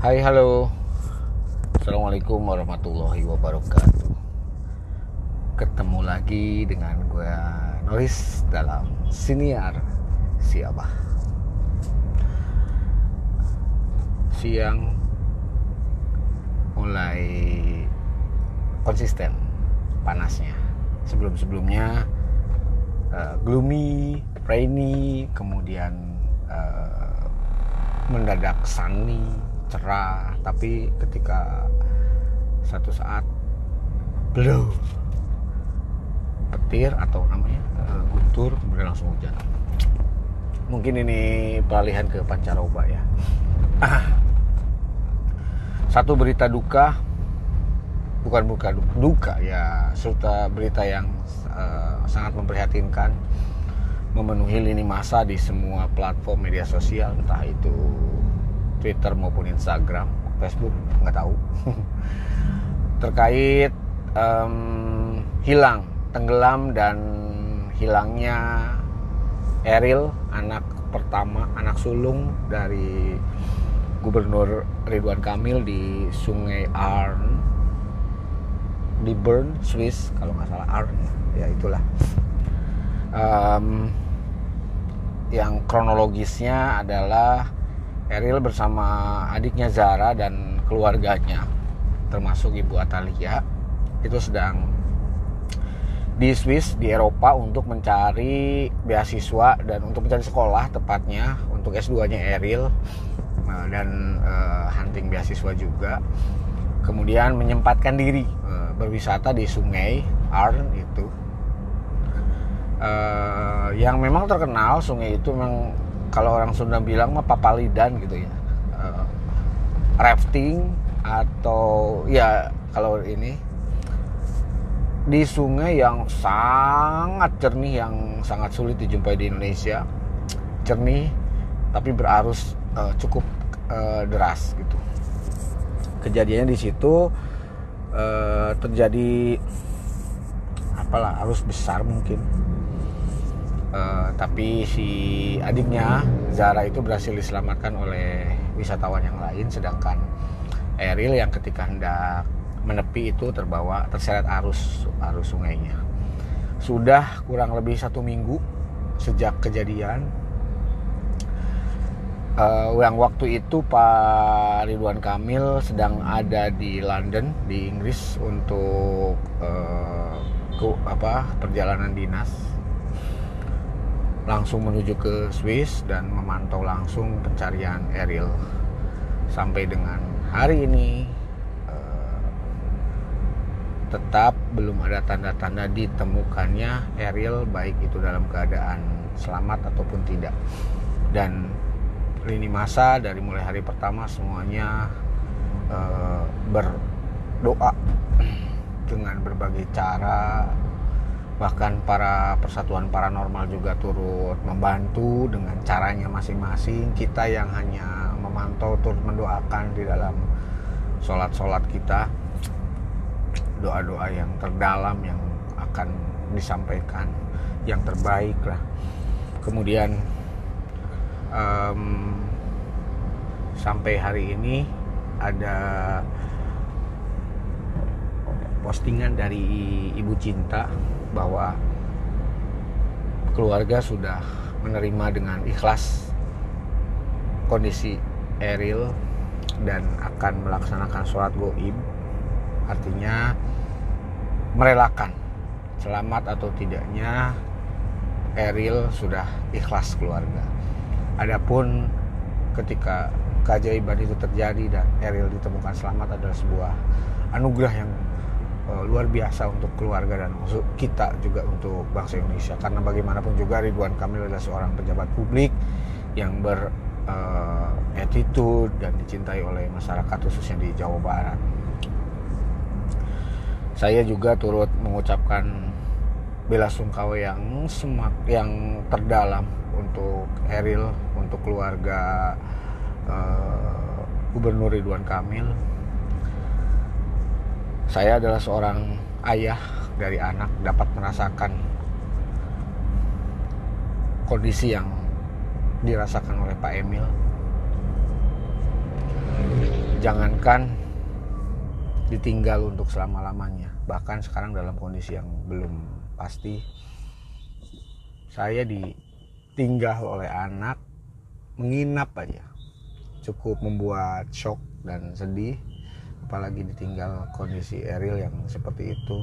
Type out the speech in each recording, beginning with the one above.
Hai halo. Assalamualaikum warahmatullahi wabarakatuh. Ketemu lagi dengan gue Noris dalam Siniar Siabah. Siang mulai konsisten panasnya. Sebelum-sebelumnya uh, gloomy, rainy, kemudian uh, mendadak sunny cerah tapi ketika satu saat blow petir atau namanya uh, guntur kemudian langsung hujan. Mungkin ini peralihan ke pancaroba ya. Satu berita duka bukan buka duka ya serta berita yang uh, sangat memprihatinkan memenuhi lini masa di semua platform media sosial entah itu Twitter maupun Instagram, Facebook nggak tahu. Terkait um, hilang, tenggelam dan hilangnya Eril anak pertama, anak sulung dari Gubernur Ridwan Kamil di Sungai Arn di Bern, Swiss kalau nggak salah Arn. Ya itulah. Um, yang kronologisnya adalah Eril bersama adiknya Zara dan keluarganya termasuk ibu Atalia itu sedang di Swiss di Eropa untuk mencari beasiswa dan untuk mencari sekolah tepatnya untuk S2-nya Eril eh, dan uh, hunting beasiswa juga. Kemudian menyempatkan diri uh, berwisata di sungai Arn itu. Uh, yang memang terkenal sungai itu memang kalau orang Sunda bilang mah papalidan gitu ya. Uh, rafting atau ya kalau ini di sungai yang sangat jernih yang sangat sulit dijumpai di Indonesia. Jernih tapi berarus uh, cukup uh, deras gitu. Kejadiannya di situ uh, terjadi apalah arus besar mungkin Uh, tapi si adiknya Zara itu berhasil diselamatkan oleh wisatawan yang lain sedangkan Eril yang ketika hendak menepi itu terbawa terseret arus arus sungainya. Sudah kurang lebih satu minggu sejak kejadian uh, yang waktu itu Pak Ridwan Kamil sedang ada di London di Inggris untuk uh, ke, apa perjalanan dinas langsung menuju ke Swiss dan memantau langsung pencarian Eril. Sampai dengan hari ini uh, tetap belum ada tanda-tanda ditemukannya Eril baik itu dalam keadaan selamat ataupun tidak. Dan lini masa dari mulai hari pertama semuanya uh, berdoa dengan berbagai cara bahkan para persatuan paranormal juga turut membantu dengan caranya masing-masing. Kita yang hanya memantau turut mendoakan di dalam sholat-sholat kita. Doa-doa yang terdalam yang akan disampaikan yang terbaik lah. Kemudian um, sampai hari ini ada postingan dari Ibu Cinta bahwa keluarga sudah menerima dengan ikhlas kondisi Eril dan akan melaksanakan sholat goib. Artinya merelakan selamat atau tidaknya Eril sudah ikhlas keluarga. Adapun ketika keajaiban itu terjadi dan Eril ditemukan selamat adalah sebuah anugerah yang uh, luar biasa untuk keluarga dan untuk kita juga untuk bangsa Indonesia karena bagaimanapun juga Ridwan Kamil adalah seorang pejabat publik yang ber uh, attitude dan dicintai oleh masyarakat khususnya di Jawa Barat. Saya juga turut mengucapkan bela sungkawa yang semak yang terdalam untuk Eril, untuk keluarga uh, Gubernur Ridwan Kamil saya adalah seorang ayah dari anak dapat merasakan kondisi yang dirasakan oleh Pak Emil. Jangankan ditinggal untuk selama-lamanya bahkan sekarang dalam kondisi yang belum pasti saya ditinggal oleh anak menginap aja. Cukup membuat shock dan sedih apalagi ditinggal kondisi Eril yang seperti itu.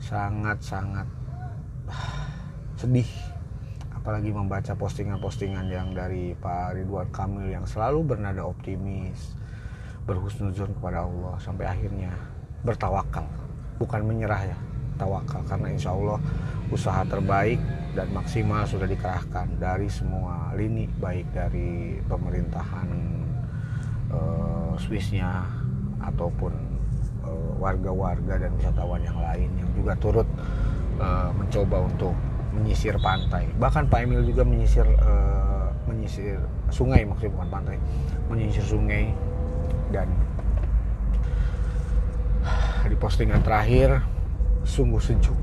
Sangat-sangat sedih. Apalagi membaca postingan-postingan yang dari Pak Ridwan Kamil yang selalu bernada optimis berhusnuzon kepada Allah sampai akhirnya bertawakal. Bukan menyerah ya tawakal. Karena insya Allah usaha terbaik dan maksimal sudah dikerahkan dari semua lini baik dari pemerintahan uh, Swissnya ataupun uh, warga-warga dan wisatawan yang lain yang juga turut uh, mencoba untuk menyisir pantai. Bahkan Pak Emil juga menyisir uh, menyisir sungai maksudnya bukan pantai menyisir sungai dan di postingan terakhir sungguh sejuk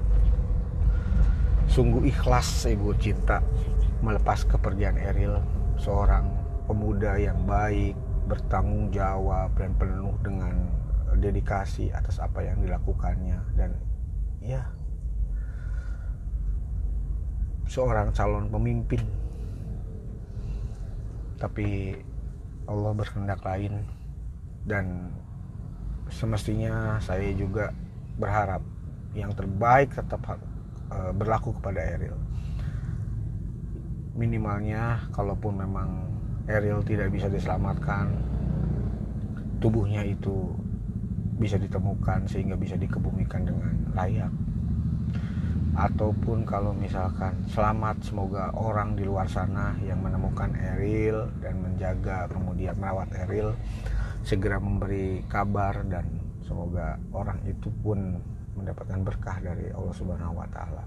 sungguh ikhlas ibu cinta melepas kepergian Eril seorang pemuda yang baik bertanggung jawab dan penuh dengan dedikasi atas apa yang dilakukannya. Dan ya seorang calon pemimpin. Tapi Allah berkehendak lain. Dan semestinya saya juga berharap yang terbaik tetap uh, berlaku kepada Eril. Minimalnya kalaupun memang Eril tidak bisa diselamatkan tubuhnya itu bisa ditemukan sehingga bisa dikebumikan dengan layak ataupun kalau misalkan selamat semoga orang di luar sana yang menemukan Eril dan menjaga kemudian merawat Eril segera memberi kabar dan semoga orang itu pun mendapatkan berkah dari Allah Subhanahu wa taala.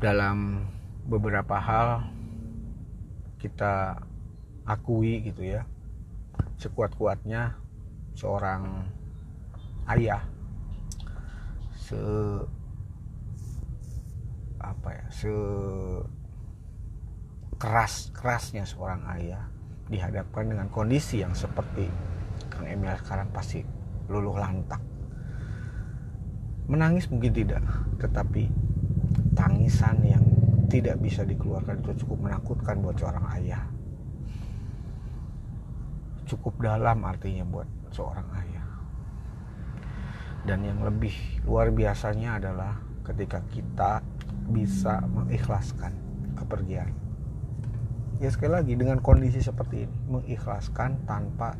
Dalam beberapa hal kita akui gitu ya. Sekuat-kuatnya seorang ayah se apa ya se keras-kerasnya seorang ayah dihadapkan dengan kondisi yang seperti Kang Emil sekarang pasti luluh lantak. Menangis mungkin tidak, tetapi tangisan yang tidak bisa dikeluarkan itu cukup menakutkan buat seorang ayah. Cukup dalam artinya buat seorang ayah. Dan yang lebih luar biasanya adalah ketika kita bisa mengikhlaskan kepergian ya sekali lagi dengan kondisi seperti ini mengikhlaskan tanpa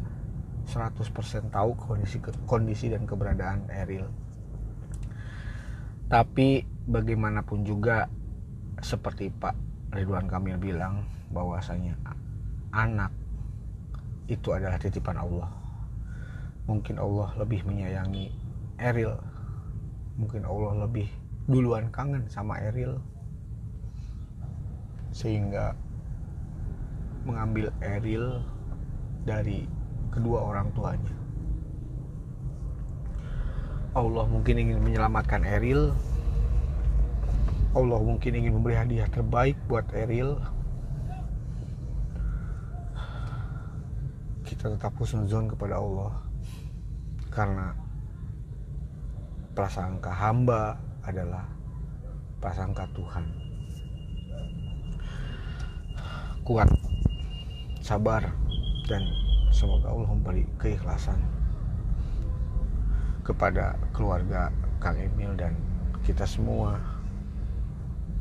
100% tahu kondisi kondisi dan keberadaan Eril tapi bagaimanapun juga seperti Pak Ridwan Kamil bilang bahwasanya anak itu adalah titipan Allah. Mungkin Allah lebih menyayangi Eril. Mungkin Allah lebih duluan kangen sama Eril. Sehingga mengambil Eril dari kedua orang tuanya. Allah mungkin ingin menyelamatkan Eril. Allah mungkin ingin memberi hadiah terbaik buat Eril. Kita tetap husnuzon kepada Allah. Karena prasangka hamba adalah prasangka Tuhan. Kuat sabar dan semoga Allah memberi keikhlasan kepada keluarga Kang Emil dan kita semua.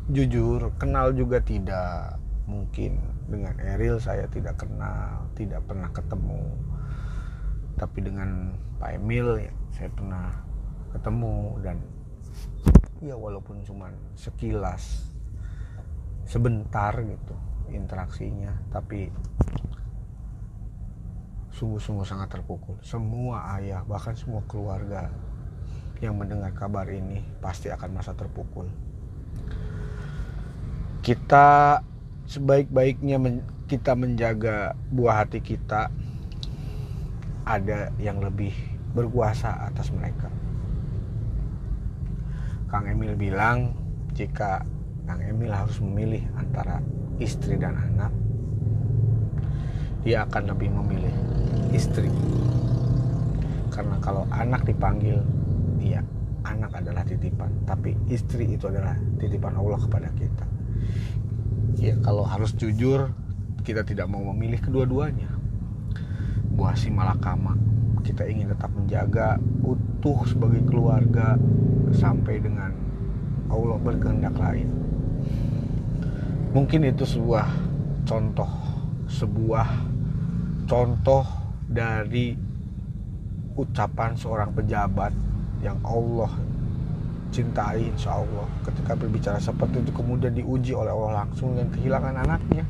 Jujur kenal juga tidak mungkin. Dengan Eril saya tidak kenal tidak pernah ketemu. Tapi dengan Pak Emil ya, saya pernah ketemu dan ya walaupun cuma sekilas sebentar gitu interaksinya. Tapi sungguh-sungguh sangat terpukul. Semua ayah bahkan semua keluarga yang mendengar kabar ini pasti akan merasa terpukul. Kita sebaik-baiknya men kita menjaga buah hati kita. Ada yang lebih berkuasa atas mereka. Kang Emil bilang jika Kang Emil harus memilih antara istri dan anak dia akan lebih memilih istri. Karena kalau anak dipanggil iya anak adalah titipan. Tapi istri itu adalah titipan Allah kepada kita. Ya kalau harus jujur kita tidak mau memilih kedua-duanya. Buah si malakama kita ingin tetap menjaga utuh sebagai keluarga sampai dengan Allah berkehendak lain. Mungkin itu sebuah contoh sebuah contoh dari ucapan seorang pejabat yang Allah cintai insya Allah ketika berbicara seperti itu kemudian diuji oleh Allah langsung dengan kehilangan anaknya.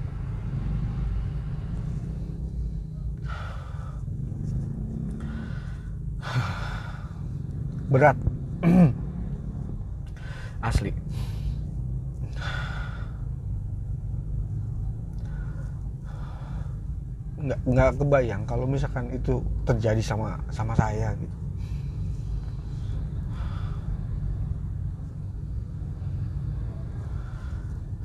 Berat. Asli nggak nggak kebayang kalau misalkan itu terjadi sama sama saya gitu.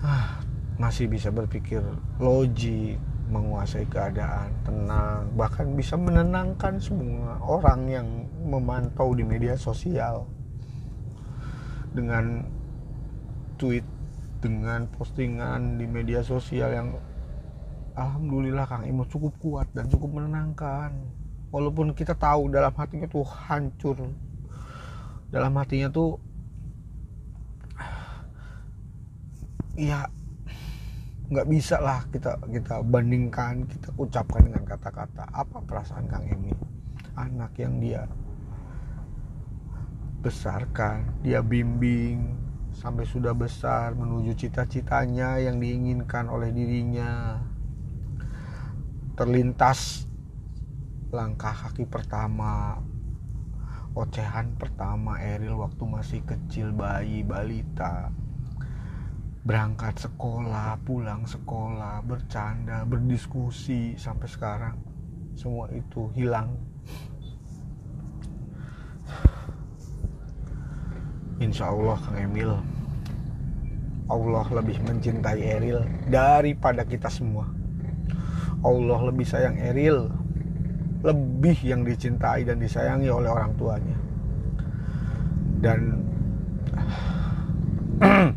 Ah, masih bisa berpikir logik menguasai keadaan tenang bahkan bisa menenangkan semua orang yang memantau di media sosial. Dengan tweet dengan postingan di media sosial yang alhamdulillah Kang Imo cukup kuat dan cukup menenangkan. Walaupun kita tahu dalam hatinya tuh hancur. Dalam hatinya tuh ya nggak bisa lah kita kita bandingkan kita ucapkan dengan kata-kata. Apa perasaan Kang Emi anak yang dia besarkan dia bimbing sampai sudah besar menuju cita-citanya yang diinginkan oleh dirinya terlintas langkah kaki pertama ocehan pertama Eril waktu masih kecil bayi balita. Berangkat sekolah pulang sekolah bercanda berdiskusi sampai sekarang semua itu hilang. Insya Allah Kang Emil Allah lebih mencintai Eril daripada kita semua Allah lebih sayang Eril lebih yang dicintai dan disayangi oleh orang tuanya. Dan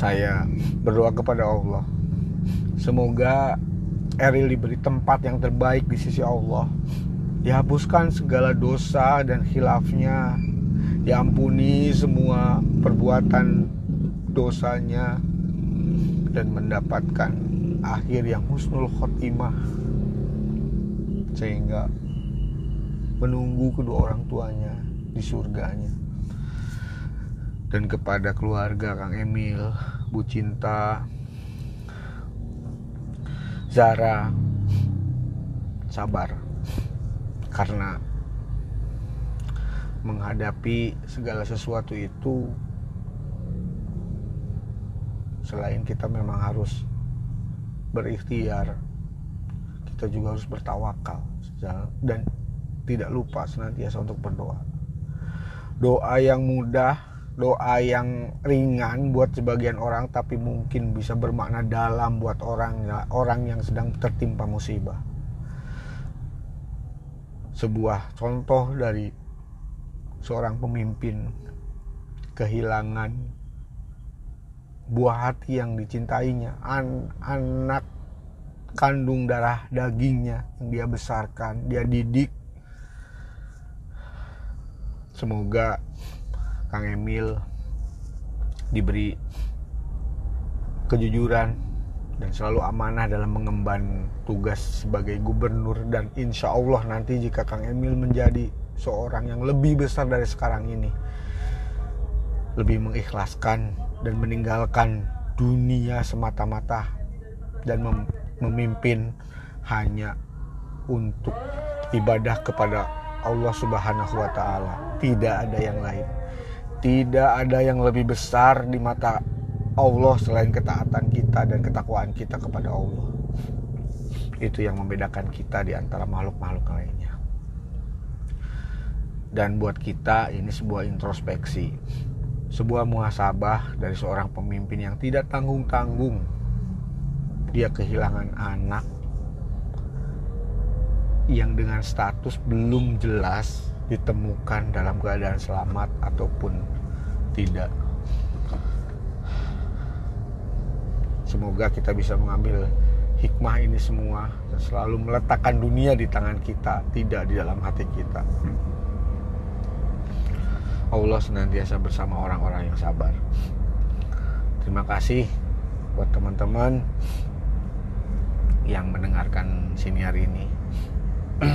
saya berdoa kepada Allah semoga Eril diberi tempat yang terbaik di sisi Allah. Dihapuskan segala dosa dan khilafnya diampuni semua perbuatan dosanya dan mendapatkan akhir yang husnul khotimah. Sehingga menunggu kedua orang tuanya di surganya. Dan kepada keluarga Kang Emil, Bu Cinta, Zara, sabar. Karena menghadapi segala sesuatu itu selain kita memang harus berikhtiar. Kita juga harus bertawakal dan tidak lupa senantiasa untuk berdoa. Doa yang mudah doa yang ringan buat sebagian orang tapi mungkin bisa bermakna dalam buat orang orang yang sedang tertimpa musibah. Sebuah contoh dari seorang pemimpin kehilangan buah hati yang dicintainya An anak kandung darah dagingnya yang dia besarkan dia didik. Semoga Kang Emil diberi kejujuran dan selalu amanah dalam mengemban tugas sebagai gubernur. Dan insya Allah nanti jika Kang Emil menjadi seorang yang lebih besar dari sekarang ini lebih mengikhlaskan dan meninggalkan dunia semata-mata dan mem memimpin hanya untuk ibadah kepada Allah Subhanahu wa taala. Tidak ada yang lain. Tidak ada yang lebih besar di mata Allah selain ketaatan kita dan ketakwaan kita kepada Allah. Itu yang membedakan kita di antara makhluk-makhluk lainnya. Dan buat kita ini sebuah introspeksi sebuah muhasabah dari seorang pemimpin yang tidak tanggung-tanggung dia kehilangan anak yang dengan status belum jelas ditemukan dalam keadaan selamat ataupun tidak. Semoga kita bisa mengambil hikmah ini semua dan selalu meletakkan dunia di tangan kita, tidak di dalam hati kita. Allah senantiasa bersama orang-orang yang sabar. Terima kasih buat teman-teman yang mendengarkan siniar ini.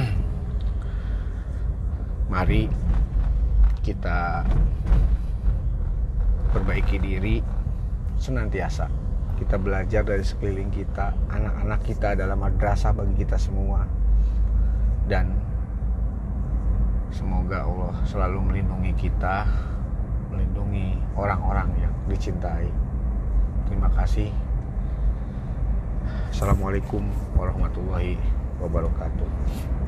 Mari kita perbaiki diri senantiasa. Kita belajar dari sekeliling kita, anak-anak kita adalah madrasah bagi kita semua. Dan Semoga Allah selalu melindungi kita, melindungi orang-orang yang dicintai. Terima kasih. Assalamualaikum warahmatullahi wabarakatuh.